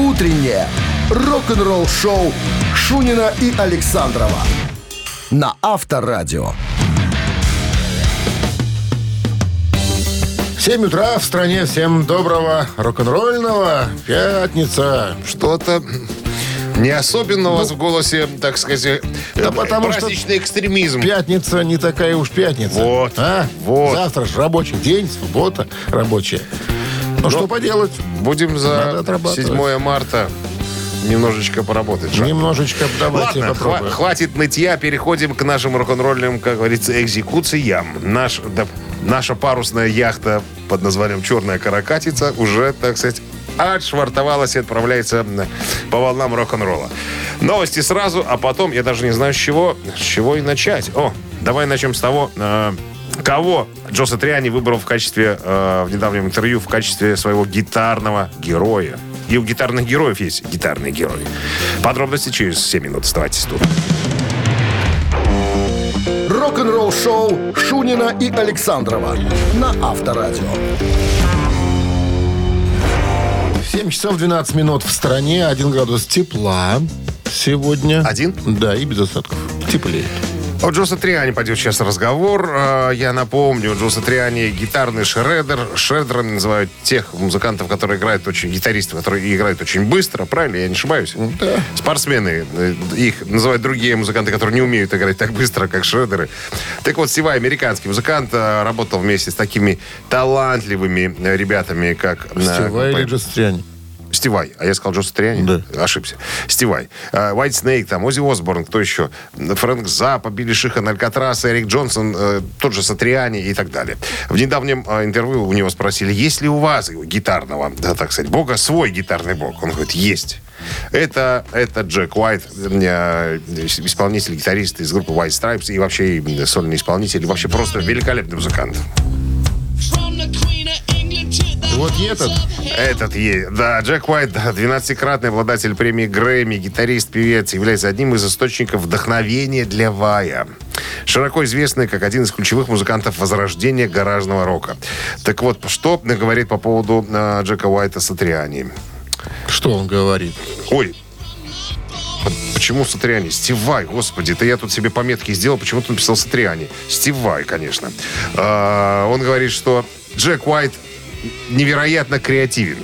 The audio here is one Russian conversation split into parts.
Утреннее рок-н-ролл-шоу Шунина и Александрова на Авторадио. 7 утра в стране. Всем доброго рок-н-ролльного. Пятница. Что-то не особенно у вас в голосе, так сказать, Да э, потому что праздничный экстремизм. Пятница не такая уж пятница. Вот, А? вот. Завтра же рабочий день, суббота рабочая. Ну, что поделать? Будем за отрабатывать. 7 марта немножечко поработать. Жан. Немножечко давайте Ладно, попробуем. хва- хватит нытья, переходим к нашим рок-н-ролльным, как говорится, экзекуциям. Наш, да, наша парусная яхта под названием «Черная каракатица» уже, так сказать, отшвартовалась и отправляется по волнам рок-н-ролла. Новости сразу, а потом, я даже не знаю, с чего, с чего и начать. О, давай начнем с того, э, кого Джо Сатриани выбрал в качестве, э, в недавнем интервью, в качестве своего гитарного героя. И у гитарных героев есть гитарные герои. Подробности через 7 минут. Оставайтесь тут. Рок-н-ролл-шоу Шунина и Александрова на Авторадио. 7 часов 12 минут в стране, 1 градус тепла сегодня. Один? Да, и без осадков. Теплее. О Джо Сатриани пойдет сейчас разговор. Э, Я напомню, Джо Сатриани гитарный шредер. Шредерами называют тех музыкантов, которые играют очень... Гитаристов, которые играют очень быстро. Правильно? Я не ошибаюсь? Да. Спортсмены. э, Их называют другие музыканты, которые не умеют играть так быстро, как шредеры. Так вот, Сивай, американский музыкант, э, работал вместе с такими талантливыми э, ребятами, как... Стива или Джо Сатриани? Стивай. А я сказал Джо Сатриани? Да. Ошибся. Стивай. White Snake, там, Ози Осборн, кто еще? Фрэнк Запа, Билли Шихан, Алькатрас, Эрик Джонсон, э, тот же Сатриани и так далее. В недавнем э, интервью у него спросили, есть ли у вас его гитарного, да, так сказать, бога, свой гитарный бог? Он говорит, есть. Это, это Джек Уайт, э, исполнитель, гитарист из группы White Stripes и вообще сольный исполнитель, и вообще просто великолепный музыкант. Вот и этот. Этот есть. Да, Джек Уайт, да, 12-кратный обладатель премии Грэмми, гитарист, певец, является одним из источников вдохновения для Вая. Широко известный как один из ключевых музыкантов возрождения гаражного рока. Так вот, что говорит по поводу э, Джека Уайта Сатриани? Что он говорит? Ой, Почему Сатриани? Стивай, господи, это я тут себе пометки сделал, почему ты написал Сатриани? Стивай, конечно. А, он говорит, что Джек Уайт невероятно креативен.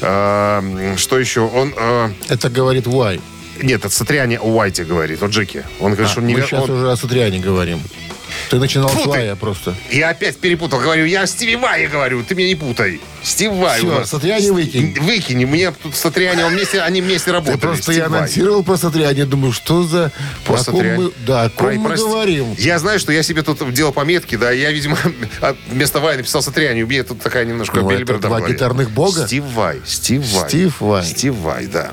А, что еще? Он... а, Это говорит Уай. нет, это Сатриани о Уайте говорит, о Джеке. Он говорит, А, Мы невер- сейчас он- уже о Сатриане говорим. Ты начинал Фу с ты! Уая просто. Я опять перепутал. Говорю, я Стиви Вай говорю, ты меня не путай. Стив Вай Все. Сатриани выкинь. Выкини. Мне тут Сатриани, он вместе, они вместе Ты работали. просто Стив я Вай. анонсировал про Сатриани. Думаю, что за... Про о ком Сатриани. мы, да, о ком Ой, мы прости. говорим. Я знаю, что я себе тут делал пометки, да, я, видимо, вместо Вай написал Сатриани. У меня тут такая немножко Ну, это два голове. гитарных бога? Стив Вай, Стив Вай. Стив Вай. Стив Вай, да.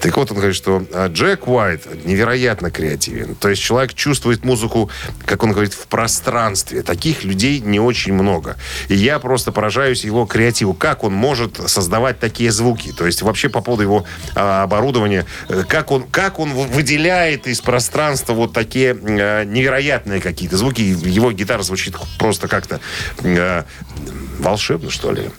Так вот, он говорит, что а, Джек Уайт невероятно креативен. То есть человек чувствует музыку, как он говорит, в пространстве. Таких людей не очень много. И я просто поражаюсь его креативу. Как он может создавать такие звуки? То есть вообще по поводу его а, оборудования, э, как он, как он вы- выделяет из пространства вот такие э, невероятные какие-то звуки. Его гитара звучит просто как-то э, волшебно, что ли.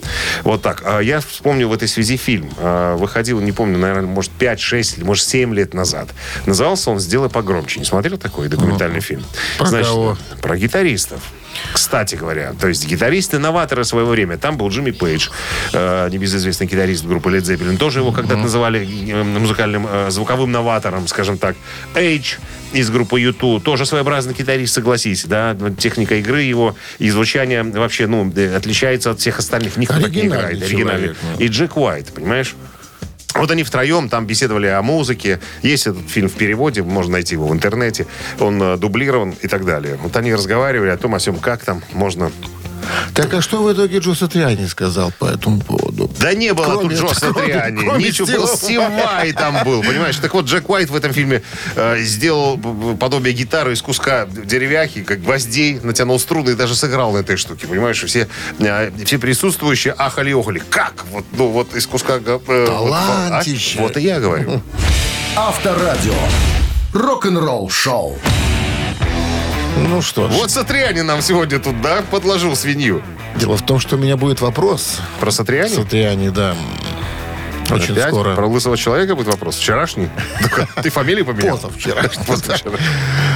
Вот так. А Я вспомнил в этой связи фильм. А, Выходил, не помню, наверное, может, 5-6 или, может, 7 лет назад. Назывался он «Сделай погромче». Не смотрел такой документальный фильм? Про кого? Про гитаристов. Кстати говоря, то есть гитаристы-новаторы своего времени. Там был Джимми Пейдж, э, небезызвестный гитарист группы Led Zeppelin. Тоже его когда-то называли э, музыкальным, э, звуковым новатором, скажем так. Эйдж из группы YouTube. Тоже своеобразный гитарист, согласись. Да? Техника игры его и звучание вообще ну, э, отличается от всех остальных. Никто так не играет. Оригинальный. человек, ну. И Джек Уайт, понимаешь? Вот они втроем там беседовали о музыке. Есть этот фильм в переводе, можно найти его в интернете. Он э, дублирован и так далее. Вот они разговаривали о том, о сем, как там можно... Так а что в итоге Джо Сатриани сказал по этому поводу? Да не было Кроме- тут Джо Сатриани. кроме Ничего, был Стив Вай там был, понимаешь? Так вот, Джек Уайт в этом фильме э, сделал подобие гитары из куска деревяхи, как гвоздей, натянул струны и даже сыграл на этой штуке, понимаешь? И все, э, все присутствующие ахали-охали. Как? Вот, ну, вот из куска... э, вот, а? Талантище. Вот и я говорю. Авторадио. Рок-н-ролл шоу. Ну что ж, Вот Сатриани нам сегодня тут, да, подложил свинью. дело в том, что у меня будет вопрос. Про Сатриани? Сатриани, да. Очень Опять? скоро. Про лысого человека будет вопрос? Вчерашний? Ты фамилию поменял? Позавчера. Позавчера.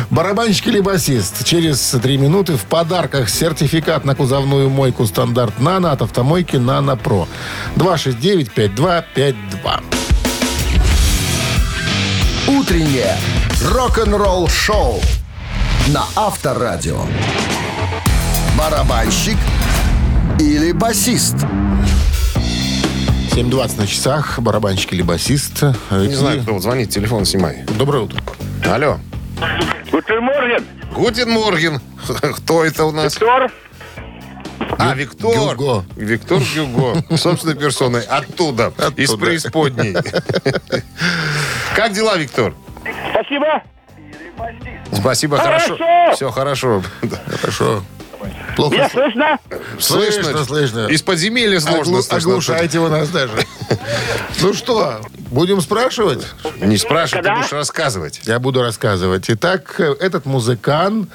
Барабанщик или басист? Через три минуты в подарках сертификат на кузовную мойку стандарт «Нано» от автомойки «Нано Про». 269-5252. Утреннее рок-н-ролл-шоу на Авторадио. Барабанщик или басист? 7.20 на часах. Барабанщик или басист? Не И- знаю, кто звонит, телефон снимай. Доброе утро. Алло. Guten Morgen, Guten Morgen. Кто это у нас? Виктор. А, Виктор. Гюго. Виктор Гюго. Собственной персоной. Оттуда. Из Оттуда. преисподней. Как дела, Виктор? Спасибо. Спасибо, Хорошо. хорошо. Все хорошо. Хорошо. Плохо Меня слышно? Слышно, слышно. Из подземелья сложно Оглу- слышно. Оглушаете вы нас даже. Ну что, будем спрашивать? Не спрашивай, ты будешь рассказывать. Я буду рассказывать. Итак, этот музыкант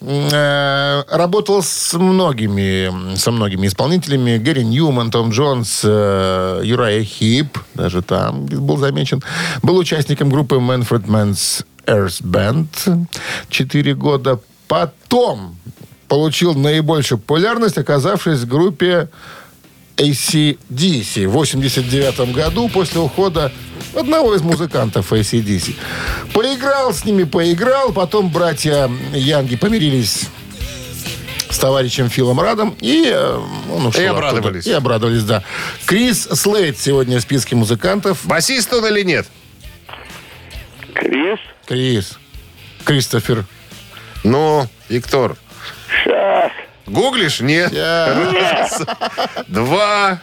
э, работал с многими, со многими исполнителями. Гэри Ньюман, Том Джонс, э, Юрая Хип, даже там был замечен. Был участником группы Manfred Mann's Earth Band 4 года. Потом получил наибольшую популярность, оказавшись в группе ACDC в 89 году после ухода одного из музыкантов ACDC. Поиграл с ними, поиграл. Потом братья Янги помирились с товарищем Филом Радом, и э, он ушел И оттуда. обрадовались. И обрадовались, да. Крис Слейд сегодня в списке музыкантов. Басист он или нет? Крис. Крис. Кристофер. Ну, Виктор. Сейчас. Гуглишь? Нет. Раз, два,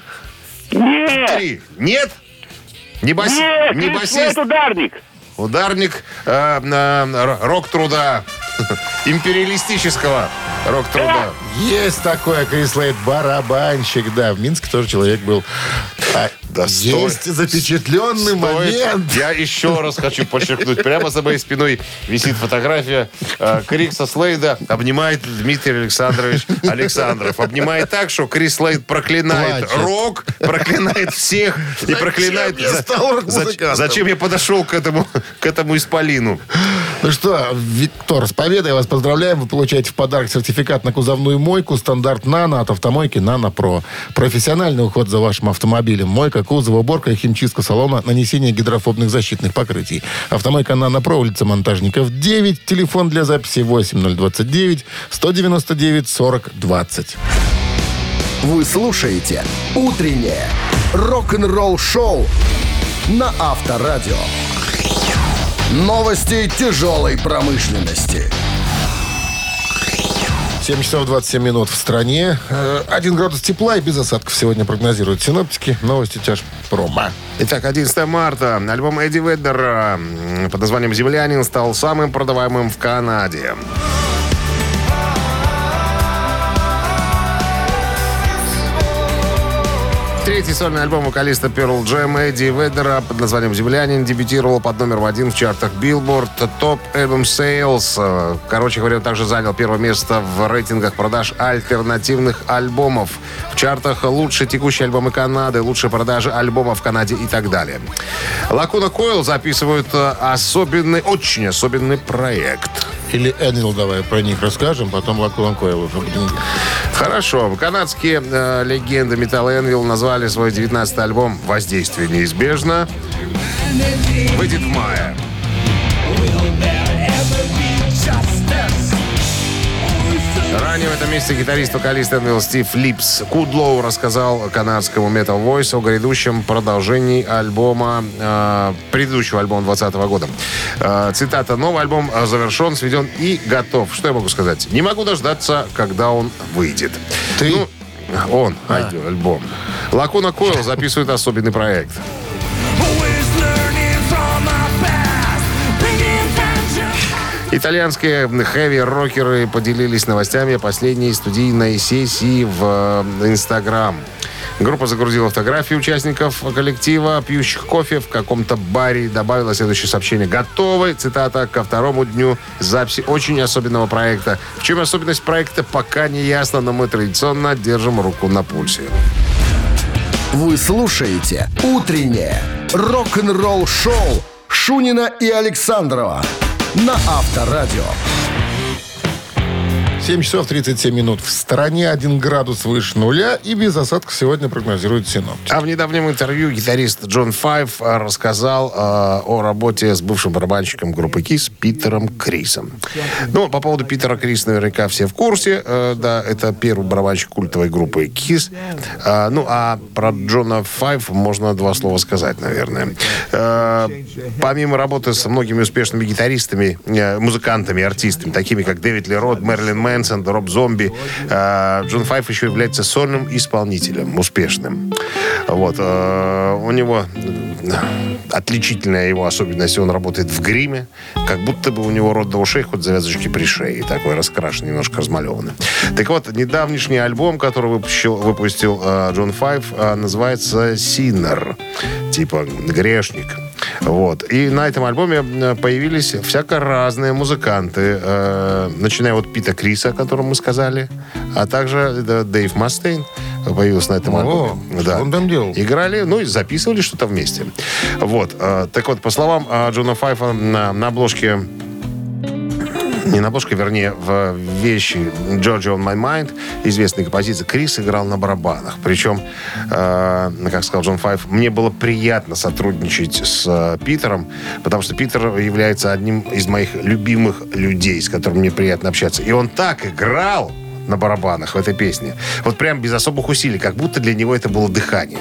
Нет. три. Нет? Не, бас... Нет, не Крис басист? Флойд ударник. Ударник э, э, рок-труда. Империалистического рок-труда. Есть такое, Крис Слейд, барабанщик. Да, в Минске тоже человек был. А, Да есть стой. запечатленный Стоит. момент. Я еще раз хочу подчеркнуть. Прямо за моей спиной висит фотография э, Крикса Слейда. Обнимает Дмитрий Александрович Александров. Обнимает так, что Крис Слейд проклинает Плачет. рок, проклинает всех и проклинает... я за- Зачем я подошел к этому, к этому исполину? Ну что, Виктор, с победой вас поздравляем. Вы получаете в подарок сертификат на кузовную мойку стандарт «Нано» от автомойки «Нано Про». Профессиональный уход за вашим автомобилем. Мойка, кузова, уборка химчистка салона, нанесение гидрофобных защитных покрытий. Автомойка «Нано Про», улица Монтажников, 9. Телефон для записи 8029 199 40 20. Вы слушаете «Утреннее рок-н-ролл-шоу» на Авторадио. Новости тяжелой промышленности. 7 часов 27 минут в стране. Э, Один градус тепла и без осадков сегодня прогнозируют синоптики. Новости тяжпрома. Итак, 11 марта. Альбом Эдди Веддера под названием «Землянин» стал самым продаваемым в Канаде. Третий сольный альбом вокалиста Pearl Jam Эдди Веддера под названием «Землянин» дебютировал под номером один в чартах Billboard Top Album Sales. Короче говоря, также занял первое место в рейтингах продаж альтернативных альбомов. В чартах лучшие текущие альбомы Канады, лучшие продажи альбомов в Канаде и так далее. Лакуна Койл записывают э, особенный, очень особенный проект. Или Энил, давай про них расскажем, потом Лакулан Койл уже будем... Хорошо. Канадские э, легенды метала Anvil назвали свой 19-й альбом «Воздействие неизбежно». Выйдет в мае. Ранее в этом месте гитарист-вокалист Anvil Стив Липс Кудлоу рассказал канадскому Metal Voice о грядущем продолжении альбома, э, предыдущего альбома 2020 года. Э, цитата. «Новый альбом завершен, сведен и готов». Что я могу сказать? Не могу дождаться, когда он выйдет. Ты? Ну, он, альбом. альбом. Лакуна Койл записывает особенный проект. Итальянские хэви-рокеры поделились новостями о последней студийной сессии в э, Инстаграм. Группа загрузила фотографии участников коллектива, пьющих кофе в каком-то баре. Добавила следующее сообщение. Готовы, цитата, ко второму дню записи очень особенного проекта. В чем особенность проекта, пока не ясно, но мы традиционно держим руку на пульсе. Вы слушаете «Утреннее рок-н-ролл-шоу» Шунина и Александрова на Авторадио. 7 часов 37 минут. В стороне 1 градус выше нуля и без осадков сегодня прогнозируют синоптики. А в недавнем интервью гитарист Джон Файв э, рассказал э, о работе с бывшим барабанщиком группы Кис Питером Крисом. Ну, по поводу Питера Крис наверняка все в курсе. Э, да, это первый барабанщик культовой группы Кис. Э, ну, а про Джона Файв можно два слова сказать, наверное. Э, помимо работы с многими успешными гитаристами, э, музыкантами, артистами, такими как Дэвид Лерот, Мерлин Мэнсон, Роб Зомби, Джон Файв еще является сольным исполнителем, успешным. Вот. э, У него э, отличительная его особенность, он работает в гриме, как будто бы у него рот до ушей, хоть завязочки при шее, такой раскрашенный, немножко размалеванный. Так вот, недавнешний альбом, который выпустил, выпустил э, Джон Файв, называется «Синер», типа «Грешник». Вот. И на этом альбоме э, появились всяко разные музыканты, э, начиная от Пита Криса, о котором мы сказали, а также Дэйв Мастейн появился на этом О, альбоме. что он там делал? Играли, ну и записывали что-то вместе. Вот. э, так вот, по словам э, Джона Файфа, на, на обложке не на обложке, вернее, в вещи Georgia on My Mind, известной композиции, Крис играл на барабанах. Причем, э, как сказал Джон Файв, мне было приятно сотрудничать с э, Питером, потому что Питер является одним из моих любимых людей, с которым мне приятно общаться. И он так играл, на барабанах в этой песне. Вот прям без особых усилий, как будто для него это было дыхание.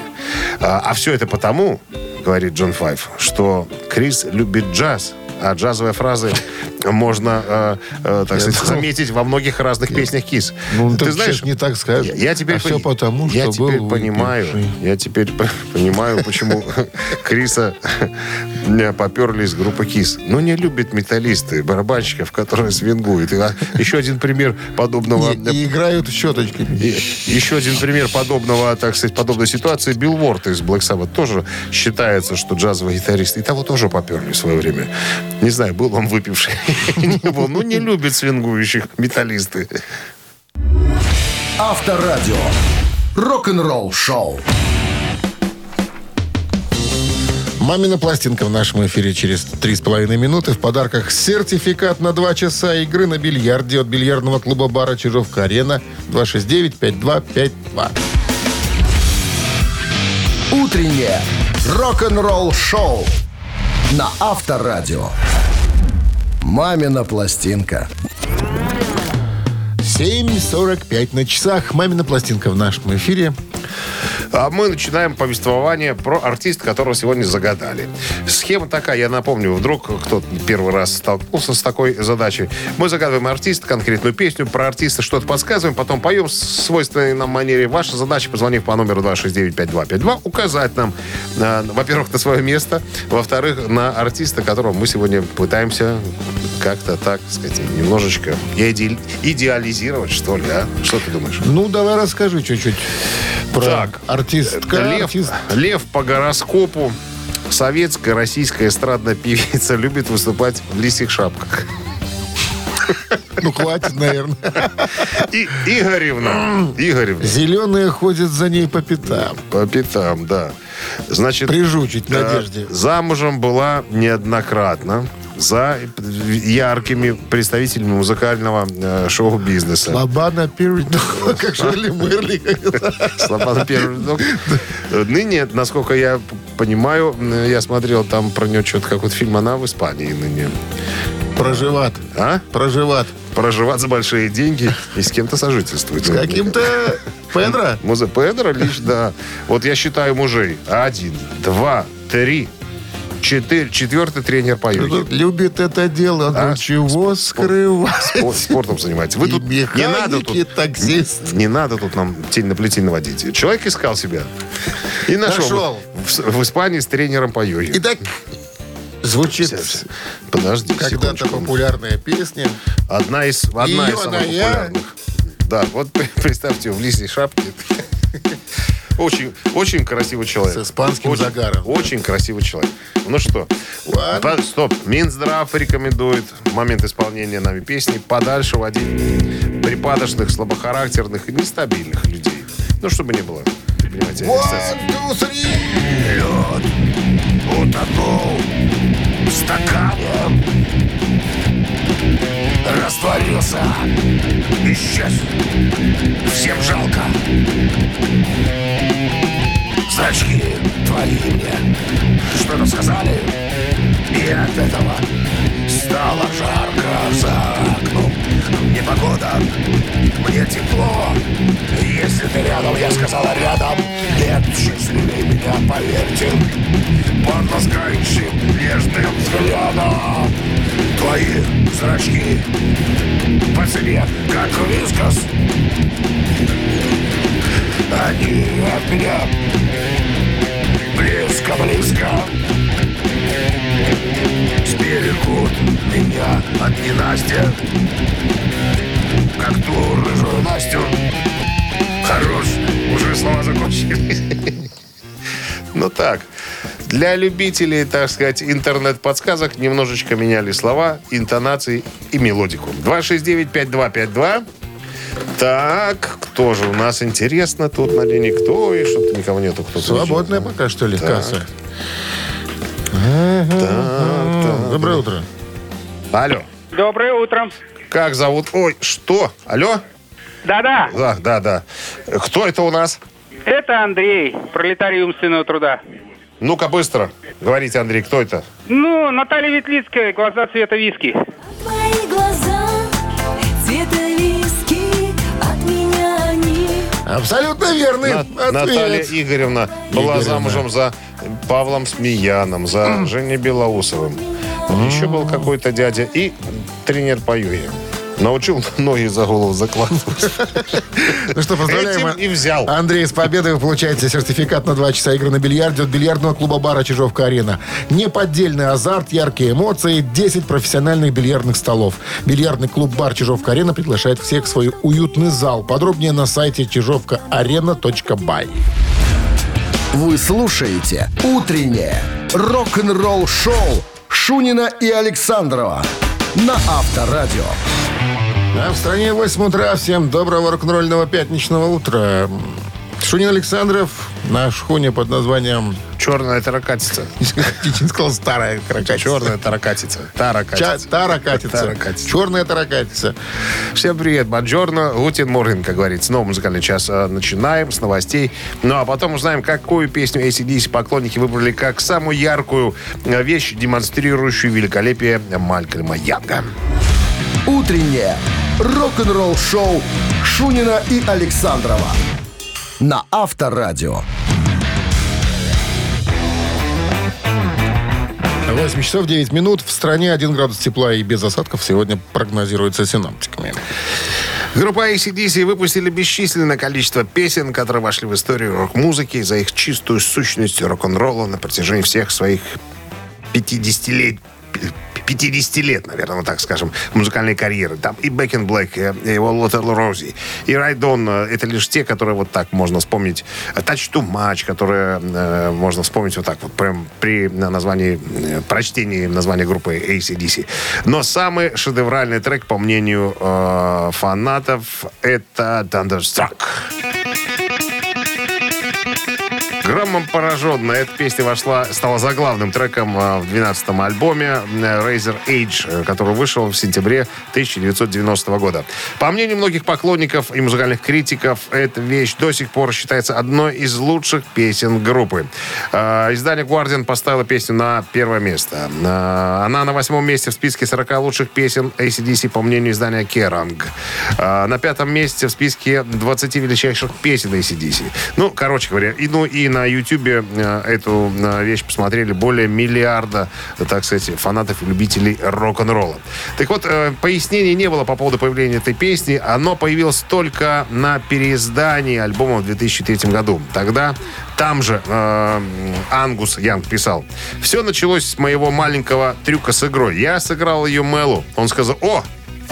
А, а все это потому, говорит Джон Файв, что Крис любит джаз, а джазовые фразы можно, э, э, так сказать, заметить во многих разных песнях Kiss. Ну, Ты знаешь, не так скажешь. я, я теперь а все потому, я что теперь был понимаю, я теперь понимаю, почему Криса не поперли из группы Kiss. Ну, не любят металлисты, барабанщиков, которые свингуют. А, еще один пример подобного... И, играют щеточками. Еще один пример подобного, так сказать, подобной ситуации. Билл Уорд из Black Sabbath тоже считается, что джазовый гитарист. И того тоже поперли в свое время. Не знаю, был он выпивший. Не был. Ну, не любят свингующих металлисты. Авторадио. Рок-н-ролл шоу. Мамина пластинка в нашем эфире через 3,5 минуты. В подарках сертификат на 2 часа игры на бильярде от бильярдного клуба бара Чижовка-Арена 269-5252. Утреннее рок-н-ролл шоу на Авторадио. Мамина пластинка. 7.45 на часах. Мамина пластинка в нашем эфире. А мы начинаем повествование про артиста, которого сегодня загадали. Схема такая, я напомню, вдруг кто-то первый раз столкнулся с такой задачей. Мы загадываем артиста, конкретную песню, про артиста что-то подсказываем, потом поем в свойственной нам манере. Ваша задача, позвонив по номеру 269-5252, указать нам, э, во-первых, на свое место, во-вторых, на артиста, которого мы сегодня пытаемся как-то так, сказать, немножечко иде- идеализировать, что ли, а? Что ты думаешь? Ну, давай расскажи чуть-чуть про Так, артистка. Лев, артист. Лев по гороскопу. Советская, российская эстрадная певица любит выступать в лисих шапках. Ну, хватит, наверное. И Игоревна. Игоревна. Зеленые ходят за ней по пятам. По пятам, да. Значит, Прижучить э, надежде. замужем была неоднократно за яркими представителями музыкального э, шоу-бизнеса. Лобана перед... Ну, Как Шерли Мерли. Слобода первый. Ну, Ныне, насколько я понимаю, я смотрел там про нее что-то какой-то фильм, она в Испании ныне. Проживат. А? Проживат. Проживать за большие деньги и с кем-то сожительствовать. С каким-то Педро. Музе Педро лишь, да. Вот я считаю мужей. Один, два, три, четыре. Четвертый тренер по йоге. Любит это дело. А? Ну чего скрывать? Спор- Спортом занимается. Вы И тут не надо тут таксист. не надо тут нам тень на плетень наводить. Человек искал себя. И нашел. Нашел. В, в Испании с тренером по йоге. Итак, звучит Подожди когда-то популярная песня. Одна из, одна из самых я. популярных. Да, вот представьте, в лисьей шапке. Очень, очень красивый человек. С испанским очень, загаром. Очень красивый человек. Ну что, Ладно. по- стоп. Минздрав рекомендует в момент исполнения нами песни подальше водить припадочных, слабохарактерных и нестабильных людей. Ну, чтобы не было понимаете? One, two, three. Лед утонул в стакане, растворился, исчез. Всем жалко. Зрачки твои мне что-то сказали, и от этого стало жарко за окном. Непогода, мне тепло. Если ты рядом, я сказала рядом. Нет, счастливее меня, поверьте. Под ласкающим нежным взглядом. Твои зрачки по цене, как вискас. Они от меня близко-близко Сберегут меня от ненастья Как ту рыжую Настю Хорош, уже слова закончились. Ну так, для любителей, так сказать, интернет-подсказок немножечко меняли слова, интонации и мелодику. 269-5252. Так, кто же у нас интересно тут на линии? Кто? И что-то никого нету. Кто Свободная пока что ли, касса? Доброе утро. Алло. Доброе утро. Как зовут? Ой, что? Алло? Да-да, Да, да, да. Кто это у нас? это Андрей, пролетарий умственного труда. Ну-ка, быстро. Говорите, Андрей, кто это? Ну, Наталья Ветлицкая, глаза цвета виски. Твои глаза Абсолютно верный На- ответ. Наталья Игоревна была Игоревна. замужем за Павлом Смеяном, за Женей Белоусовым. Еще был какой-то дядя и тренер по юге. Научил ноги за голову закладывать. Ну что, поздравляем. И взял. Андрей, с победой вы получаете сертификат на 2 часа игры на бильярде от бильярдного клуба-бара «Чижовка-арена». Неподдельный азарт, яркие эмоции, 10 профессиональных бильярдных столов. Бильярдный клуб-бар «Чижовка-арена» приглашает всех в свой уютный зал. Подробнее на сайте чижовкаарена.бай. Вы слушаете «Утреннее рок-н-ролл-шоу» Шунина и Александрова на Авторадио. А в стране 8 утра. Всем доброго рок-н-ролльного пятничного утра. Шунин Александров на шхуне под названием... Черная таракатица. Чичин сказал старая каракатица. Черная таракатица. Таракатица. Таракатица. Таракатица. Черная таракатица. Всем привет, Бонжорно, Гутин Морген, как говорится. Новый музыкальный час э, начинаем с новостей. Ну, а потом узнаем, какую песню ACDC поклонники выбрали как самую яркую э, вещь, демонстрирующую великолепие Малькольма Янга. Утреннее рок-н-ролл-шоу Шунина и Александрова на Авторадио. 8 часов 9 минут. В стране 1 градус тепла и без осадков сегодня прогнозируется синаптиками. Группа ACDC выпустили бесчисленное количество песен, которые вошли в историю рок-музыки за их чистую сущность рок-н-ролла на протяжении всех своих 50 лет 50 лет, наверное, вот так скажем, музыкальной карьеры. Там и Back in Black, и его Little Rosie, и Ride On. э, Это лишь те, которые вот так можно вспомнить. Touch to Match, которые э, можно вспомнить вот так вот, прям при названии, э, прочтении названия группы ACDC. Но самый шедевральный трек, по мнению э, фанатов, это Thunderstruck. Громом пораженно эта песня вошла, стала заглавным треком э, в 12-м альбоме э, Razor Age, э, который вышел в сентябре 1990 года. По мнению многих поклонников и музыкальных критиков, эта вещь до сих пор считается одной из лучших песен группы. Э, Издание Guardian поставило песню на первое место. Э, Она на восьмом месте в списке 40 лучших песен ACDC, по мнению издания Kerrang. На пятом месте в списке 20 величайших песен ACDC. Ну, короче говоря, и, ну, и на YouTube э, эту э, вещь посмотрели более миллиарда, так сказать, фанатов и любителей рок-н-ролла. Так вот, э, пояснений не было по поводу появления этой песни. Оно появилось только на переиздании альбома в 2003 году. Тогда там же э, Ангус Янг писал. Все началось с моего маленького трюка с игрой. Я сыграл ее Мелу. Он сказал, о,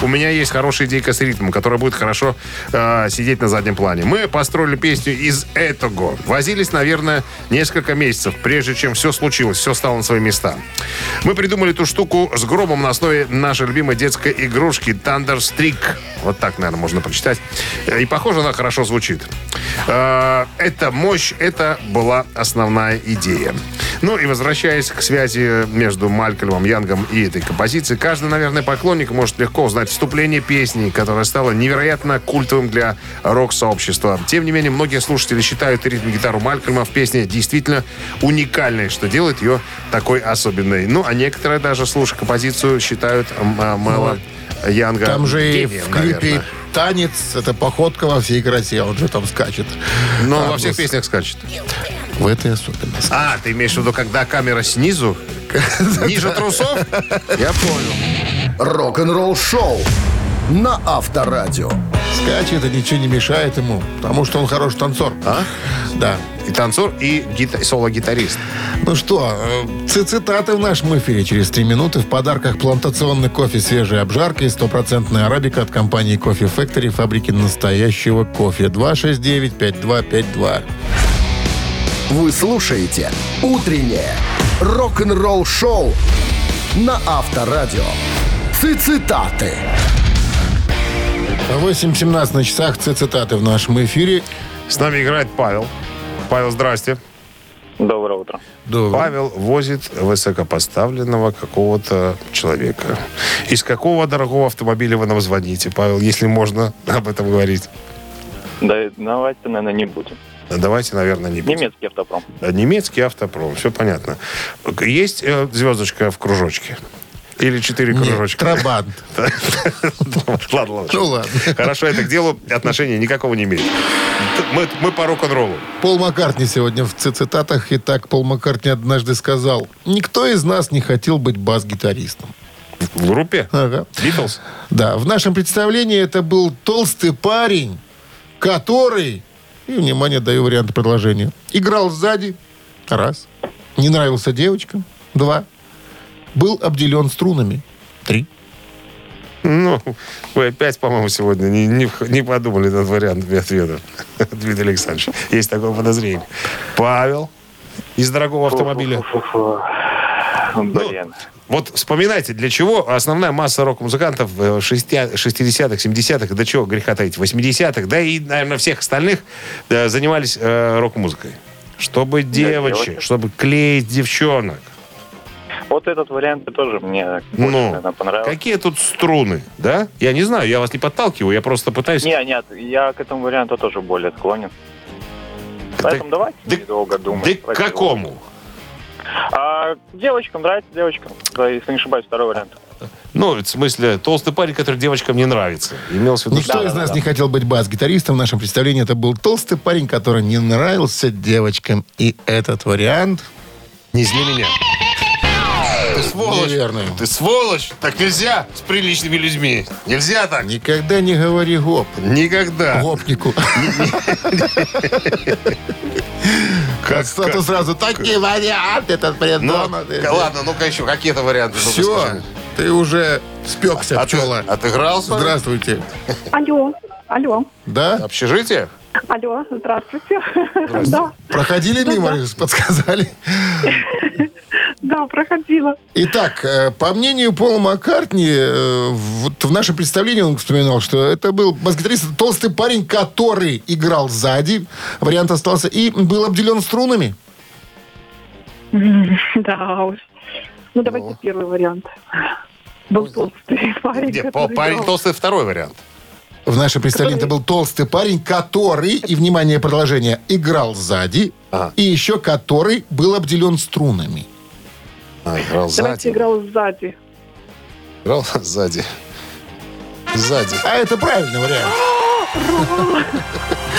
у меня есть хорошая идейка с ритмом, которая будет хорошо э, сидеть на заднем плане. Мы построили песню из этого. Возились, наверное, несколько месяцев, прежде чем все случилось, все стало на свои места. Мы придумали эту штуку с гробом на основе нашей любимой детской игрушки Thunder Streak. Вот так, наверное, можно прочитать. Э, И, похоже, она хорошо звучит. Э, Это мощь, это была основная идея. Ну и возвращаясь к связи между Малькольмом Янгом и этой композицией, каждый, наверное, поклонник может легко узнать вступление песни, которая стала невероятно культовым для рок-сообщества. Тем не менее, многие слушатели считают ритм-гитару Малькольма в песне действительно уникальной, что делает ее такой особенной. Ну, а некоторые даже, слушая композицию, считают а, Мэла Янга Там же и гением, в клипе наверное. танец, это походка во всей красе, он же там скачет. Но А, во всех песнях скачет. В этой особенности. А, ты имеешь в виду, когда камера снизу, ниже трусов? Я понял. Рок-н-ролл шоу на Авторадио. Скачет, и ничего не мешает ему, потому что он хороший танцор. А? Да. И танцор, и гита- соло-гитарист. Ну что, э, цитаты в нашем эфире через три минуты. В подарках плантационный кофе свежей обжарки и стопроцентная арабика от компании Кофе Factory, фабрики настоящего кофе. 269-5252. Вы слушаете «Утреннее рок-н-ролл-шоу» на Авторадио. Цитаты. 8.17 на часах цитаты в нашем эфире. С нами играет Павел. Павел, здрасте. Доброе утро. Добрый. Павел возит высокопоставленного какого-то человека. Из какого дорогого автомобиля вы нам звоните, Павел, если можно об этом говорить? Да, давайте, наверное, не будем. Давайте, наверное, не будем. Немецкий автопром. Немецкий автопром, все понятно. Есть э, звездочка в кружочке? Или четыре кружочка? Трабант. Ладно, ладно. Ну ладно. Хорошо, это к делу отношения никакого не имеет. Мы, мы по рок-н-роллу. Пол Маккартни сегодня в цитатах. Итак, Пол Маккартни однажды сказал, «Никто из нас не хотел быть бас-гитаристом». В группе? Ага. Битлз? Да, в нашем представлении это был толстый парень, который, и, внимание, даю варианты предложения, играл сзади, раз, не нравился девочкам, два, был обделен струнами, три. Ну, вы опять, по-моему, сегодня не, не, не подумали над вариантами ответа. Дмитрий Александрович, есть такое подозрение. Павел из дорогого автомобиля. Блин. Вот вспоминайте, для чего основная масса рок-музыкантов э, 60- 60-х, 70-х, до чего греха таить, 80-х, да и, наверное, всех остальных э, занимались э, рок-музыкой. Чтобы девочек, девочек. чтобы клеить девчонок. Вот этот вариант тоже мне больше, Ну, наверное, понравился. какие тут струны, да? Я не знаю, я вас не подталкиваю, я просто пытаюсь... Не, нет, я к этому варианту тоже более склонен. Поэтому давайте да- недолго думать. Да к какому? А девочкам нравится девочкам. Да, если не ошибаюсь, второй вариант. Ну, в смысле, толстый парень, который девочкам не нравится. Имелось в виду, Никто что- из нас не хотел быть бас-гитаристом. В нашем представлении это был толстый парень, который не нравился девочкам. И этот вариант... Не зли меня. Ты сволочь. Неверно. Ты сволочь. Так нельзя с приличными людьми. Нельзя так. Никогда не говори гоп. Никогда. Гопнику. Как- Что-то сразу, такие варианты, этот Ну, придумал. к- ладно, ну-ка еще, какие-то варианты. Все, ты уже спекся, А пчела. отыгрался? Здравствуйте. Алло, алло, Да? Общежитие? Алло, здравствуйте. Да, Проходили мимо, подсказали. да, проходила. Итак, э, по мнению Пола Маккартни, э, вот в нашем представлении он вспоминал, что это был бас-гитарист, толстый парень, который играл сзади, вариант остался, и был обделен струнами. Да уж. Ну, давайте первый вариант. Был толстый парень, Где? Парень играл. толстый второй вариант. В нашем представлении это был толстый парень, который, и, внимание, продолжение, играл сзади, Ага. и еще который был обделен струнами. А, играл Давайте сзади. играл сзади. Играл сзади. Сзади. А это правильный вариант.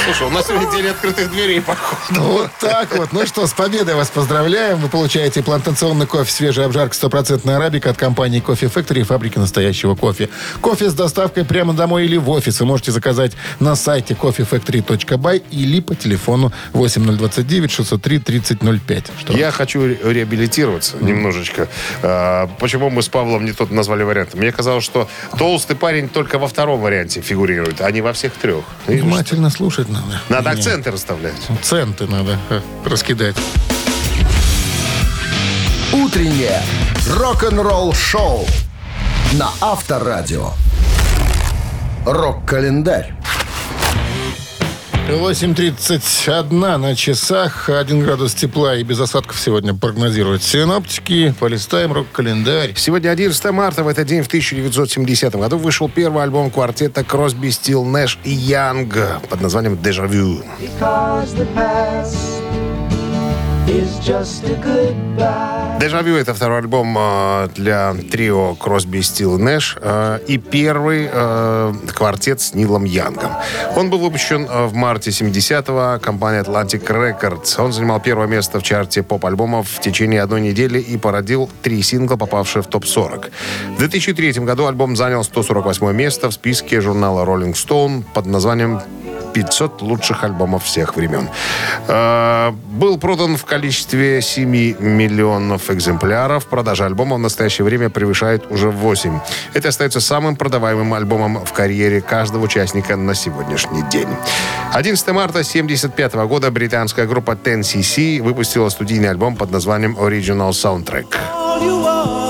Слушай, у нас сегодня день открытых дверей, походу. Вот так вот. Ну что, с победой вас поздравляем. Вы получаете плантационный кофе «Свежая обжарка» 100% арабика от компании «Кофе Factory» и фабрики настоящего кофе. Кофе с доставкой прямо домой или в офис вы можете заказать на сайте coffeefactory.by или по телефону 8029 603 3005. Что? Я хочу ре- реабилитироваться немножечко. А, почему мы с Павлом не тот назвали вариант? Мне казалось, что толстый парень только во втором варианте фигурирует, а не во всех трех. Видишь? Внимательно слушать надо. Надо Не, акценты расставлять. Центы надо э, раскидать. Утреннее рок-н-ролл-шоу на Авторадио. Рок-календарь. 8.31 на часах. 1 градус тепла и без осадков сегодня прогнозируют синоптики. Полистаем рок-календарь. Сегодня 11 марта, в этот день, в 1970 году, вышел первый альбом квартета Кросби, Стил, Нэш и Янг под названием «Дежавю». «Дежавю» — это второй альбом э, для трио Кросби, Стил и Нэш э, и первый э, квартет с Нилом Янгом. Он был выпущен в марте 70-го компанией Atlantic Records. Он занимал первое место в чарте поп-альбомов в течение одной недели и породил три сингла, попавшие в топ-40. В 2003 году альбом занял 148 место в списке журнала Rolling Stone под названием 500 лучших альбомов всех времен. Э, Был продан в количестве 7 миллионов экземпляров. Продажа альбома в настоящее время превышает уже 8. Это остается самым продаваемым альбомом в карьере каждого участника на сегодняшний день. 11 марта 1975 года британская группа 10cc выпустила студийный альбом под названием Original Soundtrack.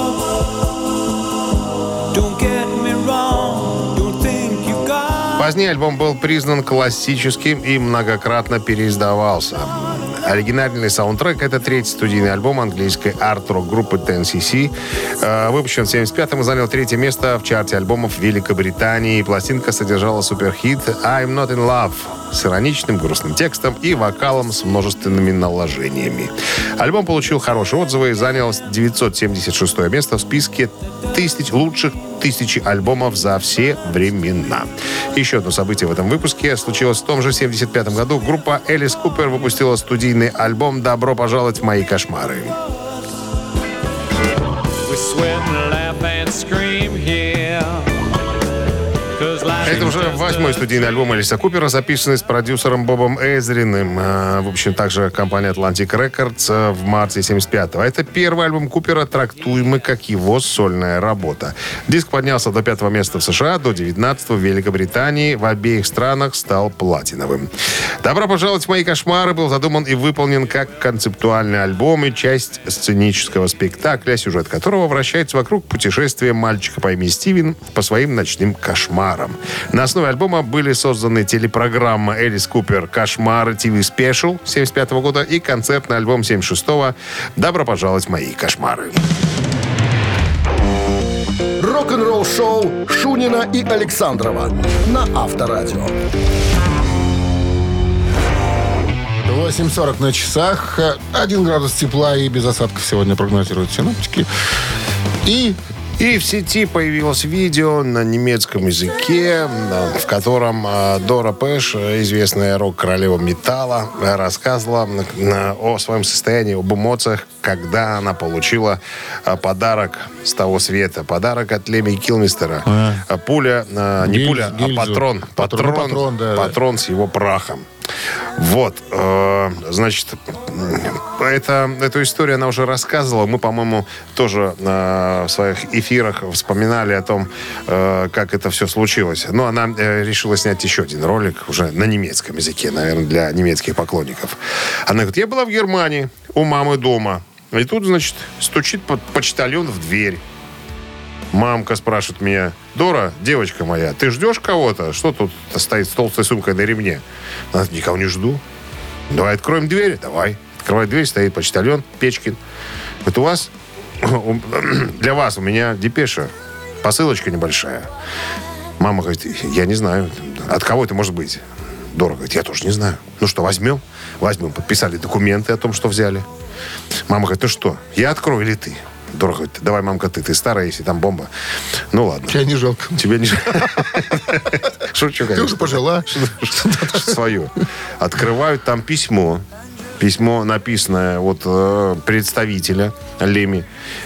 Позднее альбом был признан классическим и многократно переиздавался. Оригинальный саундтрек — это третий студийный альбом английской арт-рок группы 10cc. Э, Выпущен в 75-м и занял третье место в чарте альбомов Великобритании. Пластинка содержала суперхит «I'm not in love» с ироничным грустным текстом и вокалом с множественными наложениями. Альбом получил хорошие отзывы и занял 976 место в списке тысяч лучших тысячи альбомов за все времена. Еще одно событие в этом выпуске случилось в том же 75 году. Группа Элис Купер выпустила студийный альбом «Добро пожаловать в мои кошмары». Это уже восьмой студийный альбом Элиса Купера, записанный с продюсером Бобом Эзриным. А, В общем, также компания Atlantic Records а, в марте 75-го. Это первый альбом Купера, трактуемый как его сольная работа. Диск поднялся до пятого места в США, до 19 в Великобритании. В обеих странах стал платиновым. «Добро пожаловать в мои кошмары» был задуман и выполнен как концептуальный альбом и часть сценического спектакля, сюжет которого вращается вокруг путешествия мальчика по имени Стивен по своим ночным кошмарам. На основе альбома были созданы телепрограмма «Элис Купер. Кошмары ТВ Спешл» 75 года и концертный альбом 76-го «Добро пожаловать в мои кошмары». Рок-н-ролл-шоу Шунина и Александрова на Авторадио. 8.40 на часах. 1 градус тепла и без осадков сегодня прогнозируют синоптики. И И в сети появилось видео на немецком языке, да, в котором э, Дора Пэш, э, известная рок-королева металла, э, рассказывала э, о своем состоянии, об эмоциях, когда она получила э, подарок с того света. Подарок от Леми Килмистера. Э, Пуля, э, не Гильз- пуля, гильзу. а патрон. Патрон, Патрон, патрон, да, да. патрон с его прахом. Вот, э, значит, это, эту историю она уже рассказывала. Мы, по-моему, тоже э, в своих эфирах вспоминали о том, э, как это все случилось. Но она э, решила снять еще один ролик уже на немецком языке, наверное, для немецких поклонников. Она говорит, я была в Германии у мамы дома. И тут, значит, стучит по- почтальон в дверь. Мамка спрашивает меня, Дора, девочка моя, ты ждешь кого-то? Что тут стоит с толстой сумкой на ремне? Она говорит, никого не жду. Давай откроем дверь. Давай. Открывает дверь, стоит почтальон Печкин. Говорит, у вас, для вас у меня депеша, посылочка небольшая. Мама говорит, я не знаю, от кого это может быть? Дора говорит, я тоже не знаю. Ну что, возьмем? Возьмем. Подписали документы о том, что взяли. Мама говорит, ну что, я открою или ты? Дорого. говорит, Давай, мамка, ты. Ты старая, если там бомба. Ну, ладно. Тебя не жалко. Тебе не... Шучу, Ты конечно. уже пожила. свою. Открывают там письмо. Письмо, написанное от э, представителя Леми.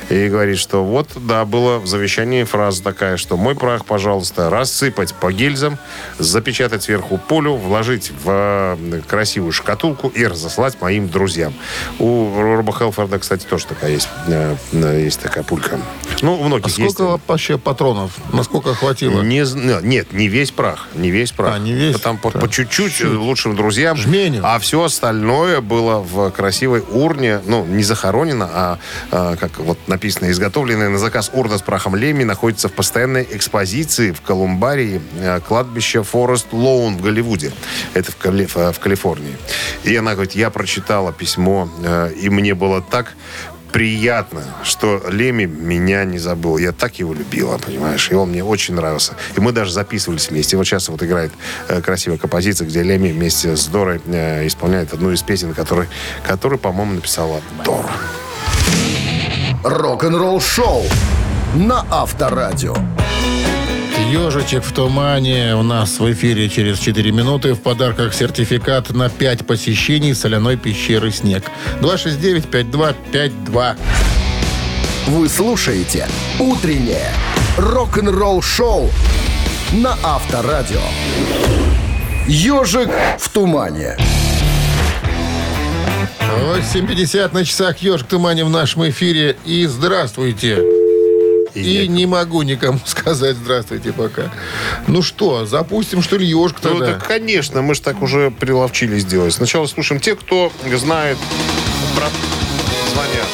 И говорит, что вот, да, была в завещании фраза такая, что мой прах, пожалуйста, рассыпать по гильзам, запечатать сверху пулю, вложить в э, красивую шкатулку и разослать моим друзьям. У Роба Хелфорда, кстати, тоже такая есть, э, э, есть такая пулька. Ну, у многих А есть. сколько вообще патронов? Насколько хватило? Не, нет, не весь прах. Не весь прах. А, не весь? Там по, Так. по чуть-чуть лучшим друзьям. Жменю. А все остальное было в красивой урне. Ну, не захоронено, а, а, как вот написано, изготовленная на заказ урна с прахом Леми находится в постоянной экспозиции в колумбарии э, кладбища Форест Лоун в Голливуде. Это в, Кали- в Калифорнии. И она говорит, я прочитала письмо, э, и мне было так приятно, что Леми меня не забыл. Я так его любила, понимаешь? И он мне очень нравился. И мы даже записывались вместе. Вот сейчас вот играет э, красивая композиция, где Леми вместе с Дорой э, исполняет одну из песен, который, которую, по-моему, написала Дора. Рок-н-ролл шоу на Авторадио. Ежичек в тумане у нас в эфире через 4 минуты. В подарках сертификат на 5 посещений соляной пещеры «Снег». 269-5252. Вы слушаете «Утреннее рок-н-ролл шоу» на Авторадио. «Ежик в тумане». 8.50 на часах «Ежик тумане» в нашем эфире. И здравствуйте. И, не могу никому сказать здравствуйте пока. Ну что, запустим, что ли, ежик Ну, тогда? так, конечно, мы же так уже приловчились делать. Сначала слушаем те, кто знает про звонят.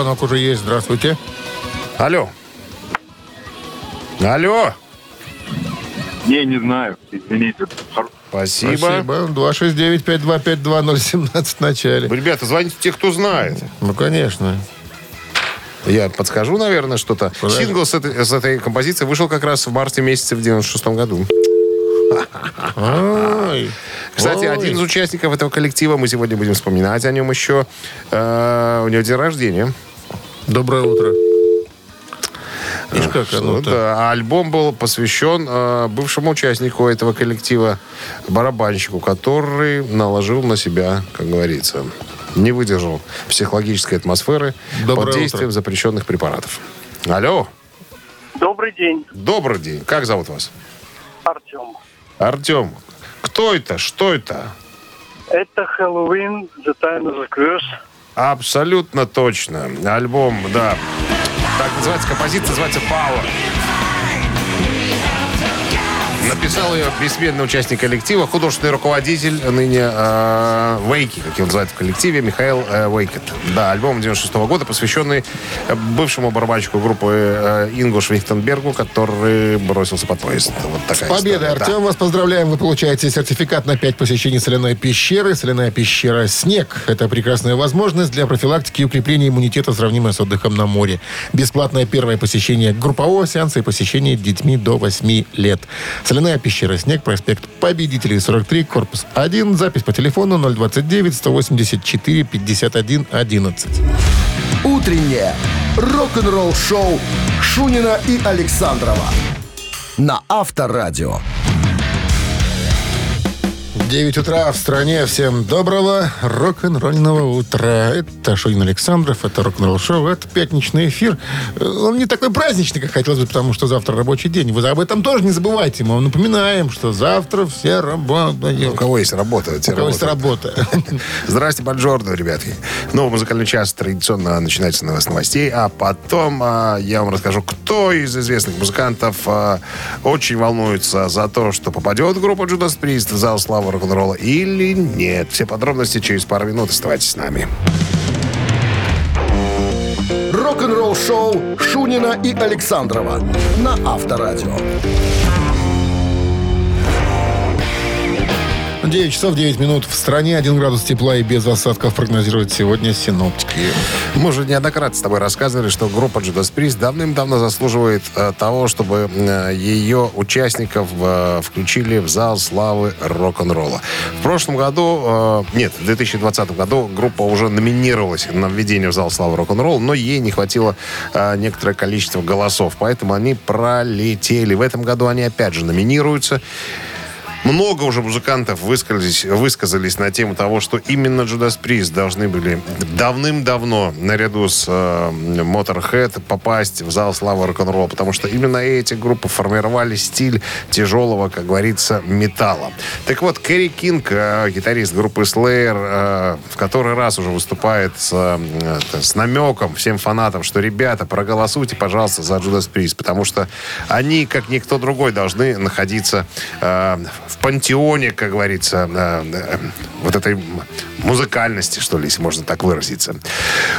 Звонок уже есть. Здравствуйте. Алло. Алло. Не, не знаю. Извините. Спасибо. Спасибо. 269-5252-017 в начале. Ребята, звоните те, кто знает. Ну, конечно. Я подскажу, наверное, что-то. Сингл с этой, с этой композиции вышел как раз в марте месяце в 96 году. Ой. Кстати, Ой. один из участников этого коллектива, мы сегодня будем вспоминать о нем еще. Э, у него день рождения. Доброе утро. Видишь, как Ну оно-то? да, а альбом был посвящен э, бывшему участнику этого коллектива, барабанщику, который наложил на себя, как говорится, не выдержал психологической атмосферы Доброе под действием утро. запрещенных препаратов. Алло, Добрый день, добрый день. Как зовут вас? Артем. Артем. Кто это? Что это? Это Хэллоуин, The Time of the Curse. Абсолютно точно. Альбом, да. Так называется, композиция называется «Power». Написал ее бессменный участник коллектива, художественный руководитель ныне э, Вейки, как его называют в коллективе, Михаил э, Вейкет. Да, альбом 96 года, посвященный э, бывшему барабанщику группы э, Ингу Швихтенбергу, который бросился под поезд. Вот такая Победа, история, да. Артем. Вас поздравляем. Вы получаете сертификат на 5 посещений соляной пещеры. Соляная пещера «Снег» — это прекрасная возможность для профилактики и укрепления иммунитета, сравнимая с отдыхом на море. Бесплатное первое посещение группового сеанса и посещение детьми до 8 лет. Соляная пещера «Снег», проспект Победителей, 43, корпус 1. Запись по телефону 029-184-51-11. «Утреннее рок-н-ролл шоу» Шунина и Александрова на Авторадио. 9 утра в стране. Всем доброго рок-н-ролльного утра. Это Шунин Александров, это рок-н-ролл шоу, это пятничный эфир. Э, Он не такой праздничный, как хотелось бы, потому что завтра рабочий день. Вы об этом тоже не забывайте. Мы вам напоминаем, что завтра все У работают. кого есть работа, те У кого есть работа. Здрасте, Бонжорно, ребятки. Новый музыкальный час традиционно начинается с новостей, а потом а, я вам расскажу, кто из известных музыкантов а, очень волнуется за то, что попадет в группу Judas Priest в зал славы рок-н-ролла или нет. Все подробности через пару минут. Оставайтесь с нами. Рок-н-ролл-шоу Шунина и Александрова на Авторадио. 9 часов 9 минут в стране. 1 градус тепла и без осадков прогнозируют сегодня синоптики. Мы уже неоднократно с тобой рассказывали, что группа Judas Priest давным-давно заслуживает э, того, чтобы э, ее участников э, включили в зал славы рок-н-ролла. В прошлом году, нет, в 2020 году группа уже номинировалась на введение в зал славы рок-н-ролла, но ей не хватило некоторое количество голосов, поэтому они пролетели. В этом году они опять же номинируются. Много уже музыкантов высказались, на тему того, что именно Judas Priest должны были давным-давно наряду с э, Motorhead попасть в зал славы рок-н-ролла, потому что именно эти группы формировали стиль тяжелого, как говорится, металла. Так вот, Кэрри Кинг, э, гитарист группы Slayer, э, в который раз уже выступает с, э, с намеком всем фанатам, что, ребята, проголосуйте, пожалуйста, за Judas Priest, потому что они, как никто другой, должны находиться э, в пантеоне, как говорится, э, э, вот этой музыкальности, что ли, если можно так выразиться.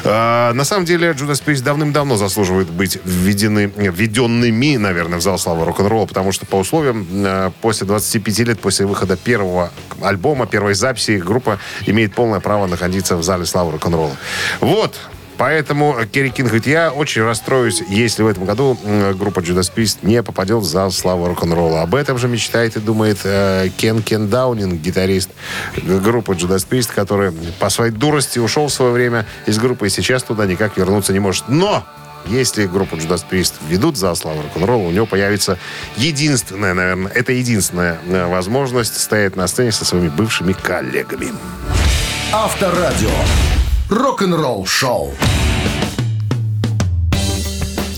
Э, на самом деле, Judas Priest давным-давно заслуживают быть введены, введенными, наверное, в зал славы рок-н-ролла, потому что по условиям после 25 лет, после выхода первого альбома, первой записи, группа имеет полное право находиться в зале славы рок-н-ролла. Вот, Поэтому Керри Кинг говорит, я очень расстроюсь, если в этом году группа Judas Priest не попадет в зал славы рок-н-ролла. Об этом же мечтает и думает э, Кен Кен Даунинг, гитарист группы Judas Priest, который по своей дурости ушел в свое время из группы и сейчас туда никак вернуться не может. Но если группу Judas Priest введут в зал славы рок-н-ролла, у него появится единственная, наверное, это единственная э, возможность стоять на сцене со своими бывшими коллегами. Авторадио. Рок-н-ролл шоу.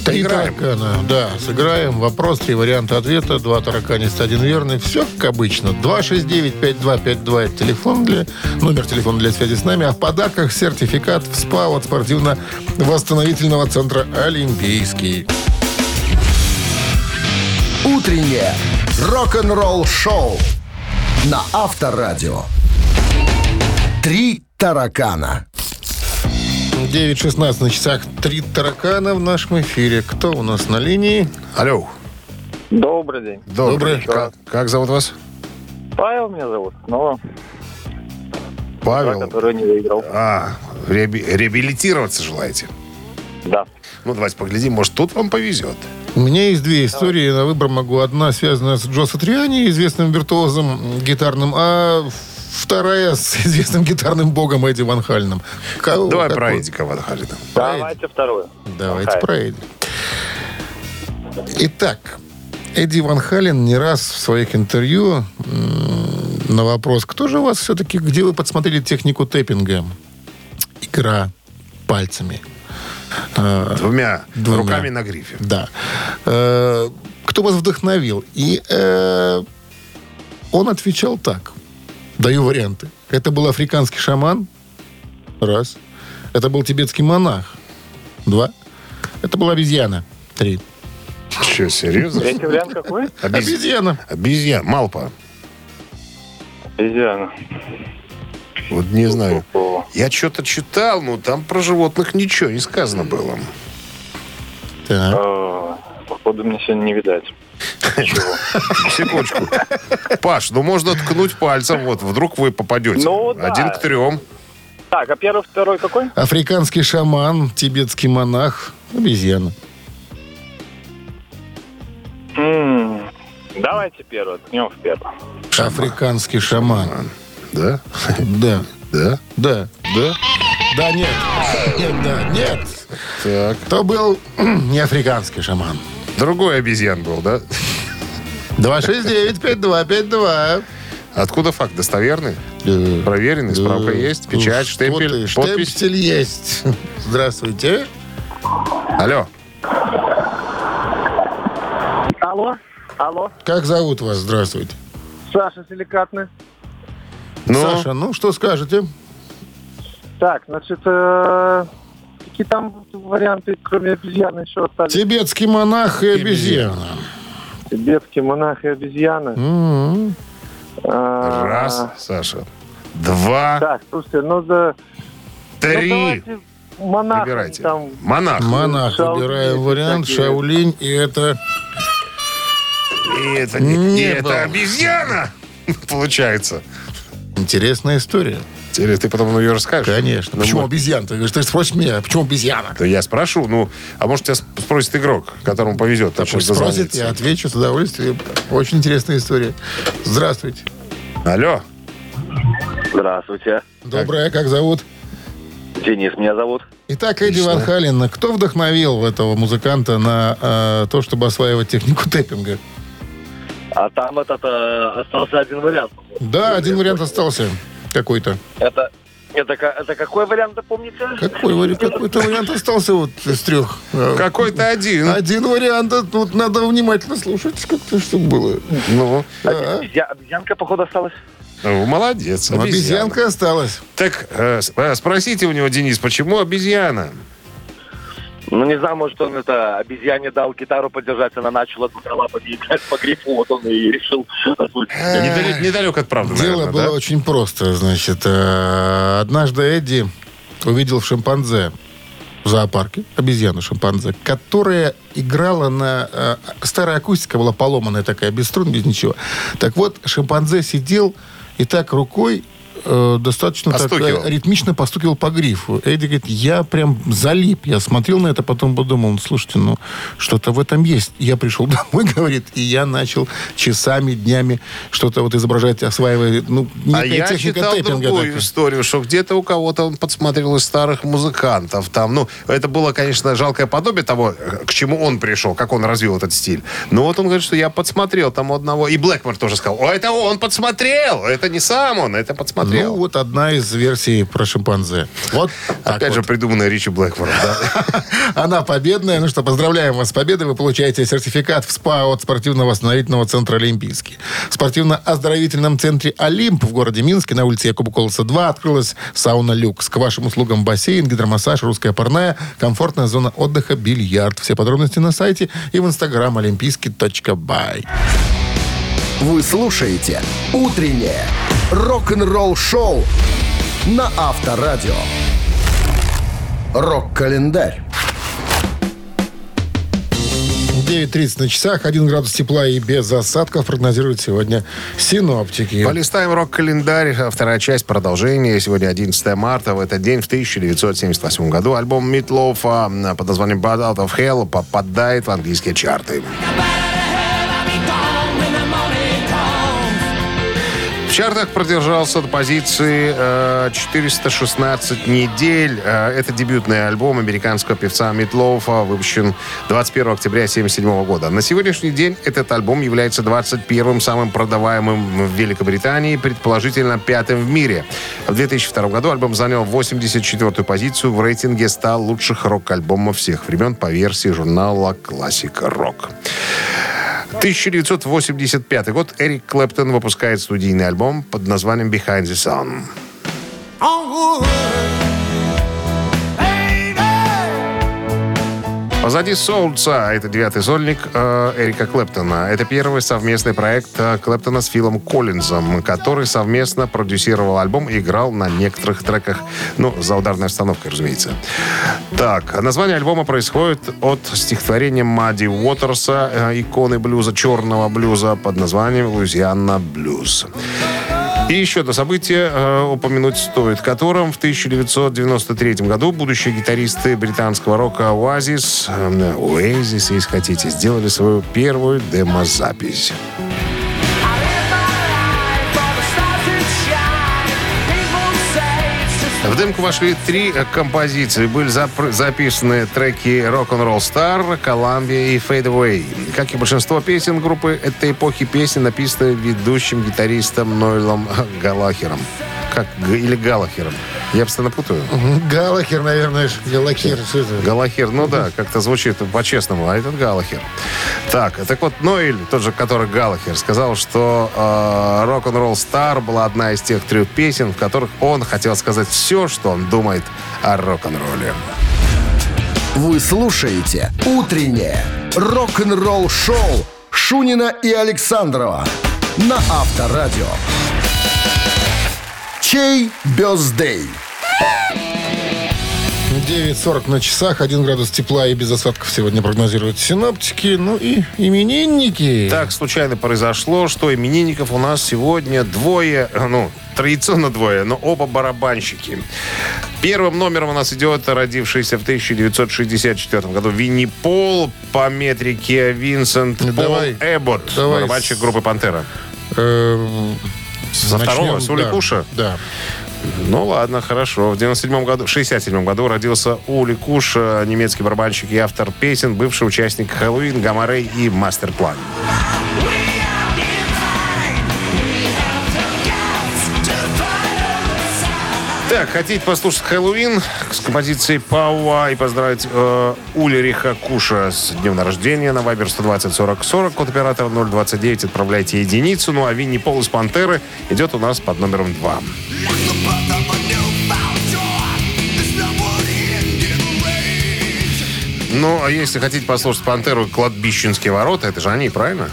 Три таракана. Да, сыграем. Вопрос, три варианта ответа. Два тараканист, один верный. Все как обычно. 269-5252 это телефон для, номер телефона для связи с нами. А в подарках сертификат в СПА от спортивно-восстановительного центра «Олимпийский». Утреннее рок-н-ролл шоу на Авторадио. Три таракана. 9.16 на часах. Три таракана в нашем эфире. Кто у нас на линии? Алло. Добрый день. Добрый. Как, как зовут вас? Павел меня зовут. Но Павел. который не выиграл. А, реаби- реабилитироваться желаете? Да. Ну, давайте поглядим, может, тут вам повезет. У меня есть две истории. На выбор могу. Одна связана с Джо Сатриани, известным виртуозом гитарным, а вторая с известным гитарным богом Эдди Ван Хальном. Кого- Давай какой? про Эдика Ван Халина. Давайте вторую. Давайте Ага. про Эдди. Итак, Эдди Ван Хален не раз в своих интервью на вопрос, кто же у вас все-таки, где вы подсмотрели технику тэппинга? Игра пальцами. Э, Двумя, Двумя. руками на грифе. Да. Э, Кто вас вдохновил? И э, он отвечал так. Даю варианты. Это был африканский шаман. Раз. Это был тибетский монах. Два. Это была обезьяна. Три. Че, серьезно? Третий вариант какой? Обез- Обезьяна. Обезьян, Малпа. Обезьяна. Вот не знаю. Я что-то читал, но там про животных ничего не сказано было. Так. э, Походу, мне сегодня не видать. Секундочку. Паш, ну можно ткнуть пальцем, вот, вдруг вы попадете. Ну, да. Один к трем. Так, а первый, второй какой? Африканский шаман, тибетский монах, обезьяна. М, Давайте первый, ткнем в первый. Африканский шаман. Да? Да. Да? Да. Да. Да, нет. Нет, да, нет. Так. То был не африканский шаман. Другой обезьян был, да? 269-5252. Откуда факт? Достоверный? Проверенный? Справка есть? Печать, штемпель, подпись? Штемпель есть. Здравствуйте. Алло. Алло, алло, Как зовут вас? Здравствуйте. Саша Силикатный. Ну, Саша, ну что скажете? Так, значит, э, какие там варианты, кроме обезьяны, еще остались? Тибетский монах и обезьяна. Тибетский монах и обезьяны. М-м. А, раз, Саша. Два, Так, слушайте, ну да... Ну, три. давайте, монах. Выбирайте. Там Монах. Монах. Выбираем вариант. такие. Шаулинь. И это... И это, не, Не это обезьяна, получается. Интересная история. Теперь ты потом ее расскажешь? Конечно. Ну, почему мы- обезьян? Ты говоришь, ты спросишь меня, почему обезьяна? Да я спрошу, ну, а может тебя сп- спросит игрок, которому повезет. Да пусть спросит, я отвечу с удовольствием. Очень интересная история. Здравствуйте. Алло. Здравствуйте. Доброе, как зовут? Денис меня зовут. Итак, Эдди. Ван Хален, кто вдохновил этого музыканта на э, то, чтобы осваивать технику тэппинга? А там этот э, остался один вариант. Да, один вариант остался какой-то. Это, это, это какой вариант, помните? Какой вариант? Какой-то вариант остался вот из трех. Какой-то один. Один вариант, а тут надо внимательно слушать, как-то, чтобы было. Ну, Да. Обезья- обезьянка, походу, осталась. ну, молодец. Обезьяна. Обезьянка осталась. Так, э, э, спросите у него, Денис, почему обезьяна? Ну, не знаю, может, он это обезьяне дал гитару подержать, она начала двумя лапами играть по грифу, вот он и решил. Недалек, недалек от правды, Дело наверное, было да? очень просто. Значит, э, однажды Эдди увидел шимпанзе в зоопарке, обезьяну шимпанзе, которая играла на... э, старая акустика была поломанная такая, без струн, без ничего. Так вот, шимпанзе сидел и так рукой э, достаточно так, Постукивал. э, ритмично постукивал по грифу. Эдди говорит, я прям залип. Я смотрел на это, потом подумал, ну, слушайте, ну, что-то в этом есть. Я пришел домой, говорит, и я начал часами, днями что-то вот изображать, осваивая, ну, А я читал другую такая. историю, что где-то у кого-то он подсмотрел из старых музыкантов. Там, ну, это было, конечно, жалкое подобие того, к чему он пришел, как он развил этот стиль. Но вот он говорит, что я подсмотрел там у одного. И Блэкмор тоже сказал, о, это он подсмотрел, это не сам он, это подсмотрел. Ну, вот одна из версий про шимпанзе. Вот Опять вот. же, придуманная Ричи Блэкмором, да? Она победная. Ну что, поздравляем вас с победой. Вы получаете сертификат в СПА от спортивно-восстановительного центра «Олимпийский». В спортивно-оздоровительном центре «Олимп» в городе Минске на улице Якуба Колоса 2 открылась сауна «Люкс». К вашим услугам бассейн, гидромассаж, русская парная, комфортная зона отдыха, бильярд. Все подробности на сайте и в инстаграм олимпийский.бай. Вы слушаете «Утреннее рок-н-ролл-шоу» на Авторадио. Рок-календарь. 9.30 на часах, 1 градус тепла и без осадков прогнозируют сегодня синоптики. Полистаем рок-календарь. Вторая часть продолжения. Сегодня 11 марта. В этот день, в 1978 году, альбом Митлофа под названием Bad Out of Hell попадает в английские чарты. В чартах продержался до позиции э, 416 недель. Э, это дебютный альбом американского певца Митлоуфа, выпущен 21 октября 1977 года. На сегодняшний день этот альбом является 21-м самым продаваемым в Великобритании, предположительно пятым в мире. В 2002 году альбом занял 84-ю позицию в рейтинге 100 лучших рок-альбомов всех времен по версии журнала «Классика Рок». 1985 год Эрик Клэптон выпускает студийный альбом под названием «Behind the Sun». Позади Солнца. Это девятый сольник э, Эрика Клэптона. Это первый совместный проект э, Клэптона с Филом Коллинзом, который совместно продюсировал альбом и играл на некоторых треках, ну, за ударной установкой, разумеется. Так, название альбома происходит от стихотворения Мадди Уотерса, э, иконы блюза, черного блюза под названием «Луизианна Блюз». И еще одно событие э, упомянуть стоит, которым в 1993 году будущие гитаристы британского рока Oasis, э, Oasis, если хотите, сделали свою первую демозапись. В демку вошли три э, композиции. Были запр- записаны треки Rock'n'Roll Star, Columbia и Fade Away. Как и большинство песен группы этой эпохи, песни написаны ведущим гитаристом Нойлом Галахером. Как, или Галахером. Я постоянно путаю. Галахер, наверное, Галахер. Галахер, ну да, как-то звучит по-честному, а этот Галахер. Так, так вот, Нойль, тот же, который Галахер, сказал, что э, Rock'n'Roll Star была одна из тех трех песен, в которых он хотел сказать все, что он думает о рок-н-ролле. Вы слушаете «Утреннее рок-н-ролл-шоу» Шунина и Александрова на Авторадио. Чей бездей? 9.40 на часах, 1 градус тепла и без осадков сегодня прогнозируют синоптики. Ну и именинники. Так случайно произошло, что именинников у нас сегодня двое, э, ну, традиционно двое, но оба барабанщики. Первым номером у нас идет родившийся в 1964 году Винни Пол по метрике Винсент Пол Давай. Эббот, Давай барабанщик группы «Пантера». Э, Со второго, с да, Уликуша? Да. Ну ладно, хорошо. В 97 году, в 67 году родился Ули Куш, э, немецкий барабанщик и автор песен, бывший участник Хэллоуин, Гамарей и Мастерплан. Так, хотите послушать Хэллоуин с композицией Пауа и поздравить э, Ульриха Куша с днем рождения на Вайбер 120 40 40, код оператора 029, отправляйте единицу. Ну а Винни Пол из Пантеры идет у нас под номером 2. Ну, а если хотите послушать Пантеру «Кладбищенские ворота», это же они, правильно?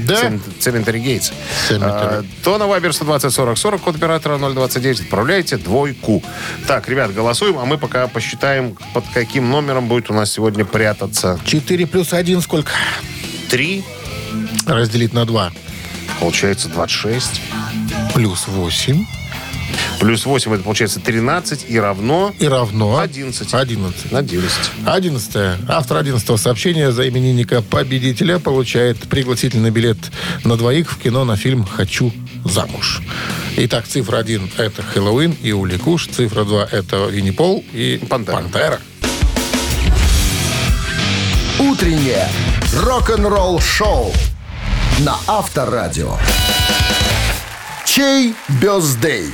Да. Цементари Гейтс. А, то на Вайбер 120 40 40, код оператора 029, отправляйте двойку. Так, ребят, голосуем, а мы пока посчитаем, под каким номером будет у нас сегодня прятаться. 4 плюс 1 сколько? Три, Разделить на 2. получается 26. Плюс 8. Плюс 8, это получается 13 и равно И равно 11. 11. 11. 11. Автор 11 сообщения за именинника победителя получает пригласительный билет на двоих в кино на фильм «Хочу замуж». Итак, цифра 1 – это Хэллоуин и Ули Куш. Цифра 2 – это Винни Пол и Пантера. Пантера. Утреннее рок-н-ролл-шоу на Авторадио. Чей бездей?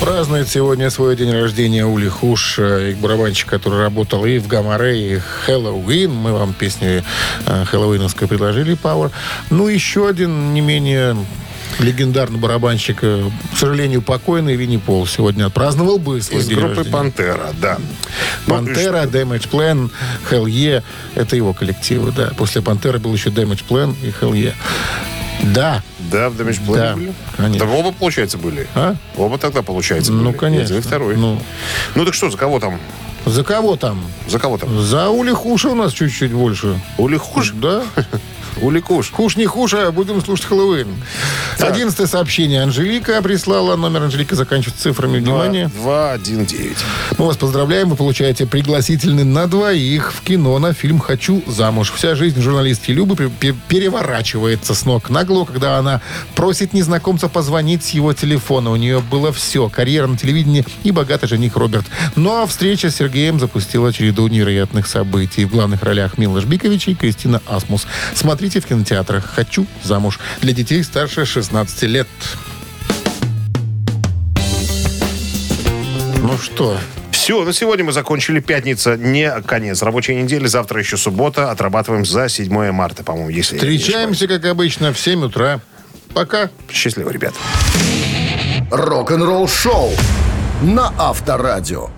Празднует сегодня свой день рождения Ули Хуш, э, барабанщик, который работал и в Гамаре, и Хэллоуин. Мы вам песню э, хэллоуиновскую предложили, Пауэр. Ну, еще один не менее легендарный барабанщик, э, к сожалению, покойный Винни Пол сегодня отпраздновал бы свой Из день группы рождения. Пантера, да. Ну, и Пантера, Damage Plan, Hell Yeah. Это его коллективы, да. После Пантеры был еще Damage Plan и Hell Yeah. Да. Да, в Damage Plan Да, были? конечно. Да оба, получается, были. А? Оба тогда, получается, Ну, были. конечно. И второй. Ну. Ну, так что, за кого там? За кого там? За кого там? За Ули Хуша у нас чуть-чуть больше. Ули Хуш? Да. Ули Куш. Не хуш, а будем слушать Хэллоуин. Одиннадцатое сообщение. Анжелика прислала. Номер Анжелики заканчивается цифрами. Внимание. 2, 1, 9. Мы вас поздравляем. Вы получаете пригласительный на двоих в кино на фильм «Хочу замуж». Вся жизнь журналистки Любы пе- пе- переворачивается с ног на голову, когда она просит незнакомца позвонить с его телефона. У нее было все. Карьера на телевидении и богатый жених Роберт. Но встреча с Сергеем запустила череду невероятных событий. В главных ролях Мила Жбикович и Кристина Асмус. Смотрите в кинотеатрах «Хочу замуж» для детей старше 16 лет. Ну что, Все, на сегодня мы закончили. Пятница не конец рабочей недели. Завтра еще суббота. Отрабатываем за 7 марта, по-моему, если встречаемся, как обычно, в 7 утра. Пока. Счастливо, ребят. Рок-н-ролл-шоу на Авторадио.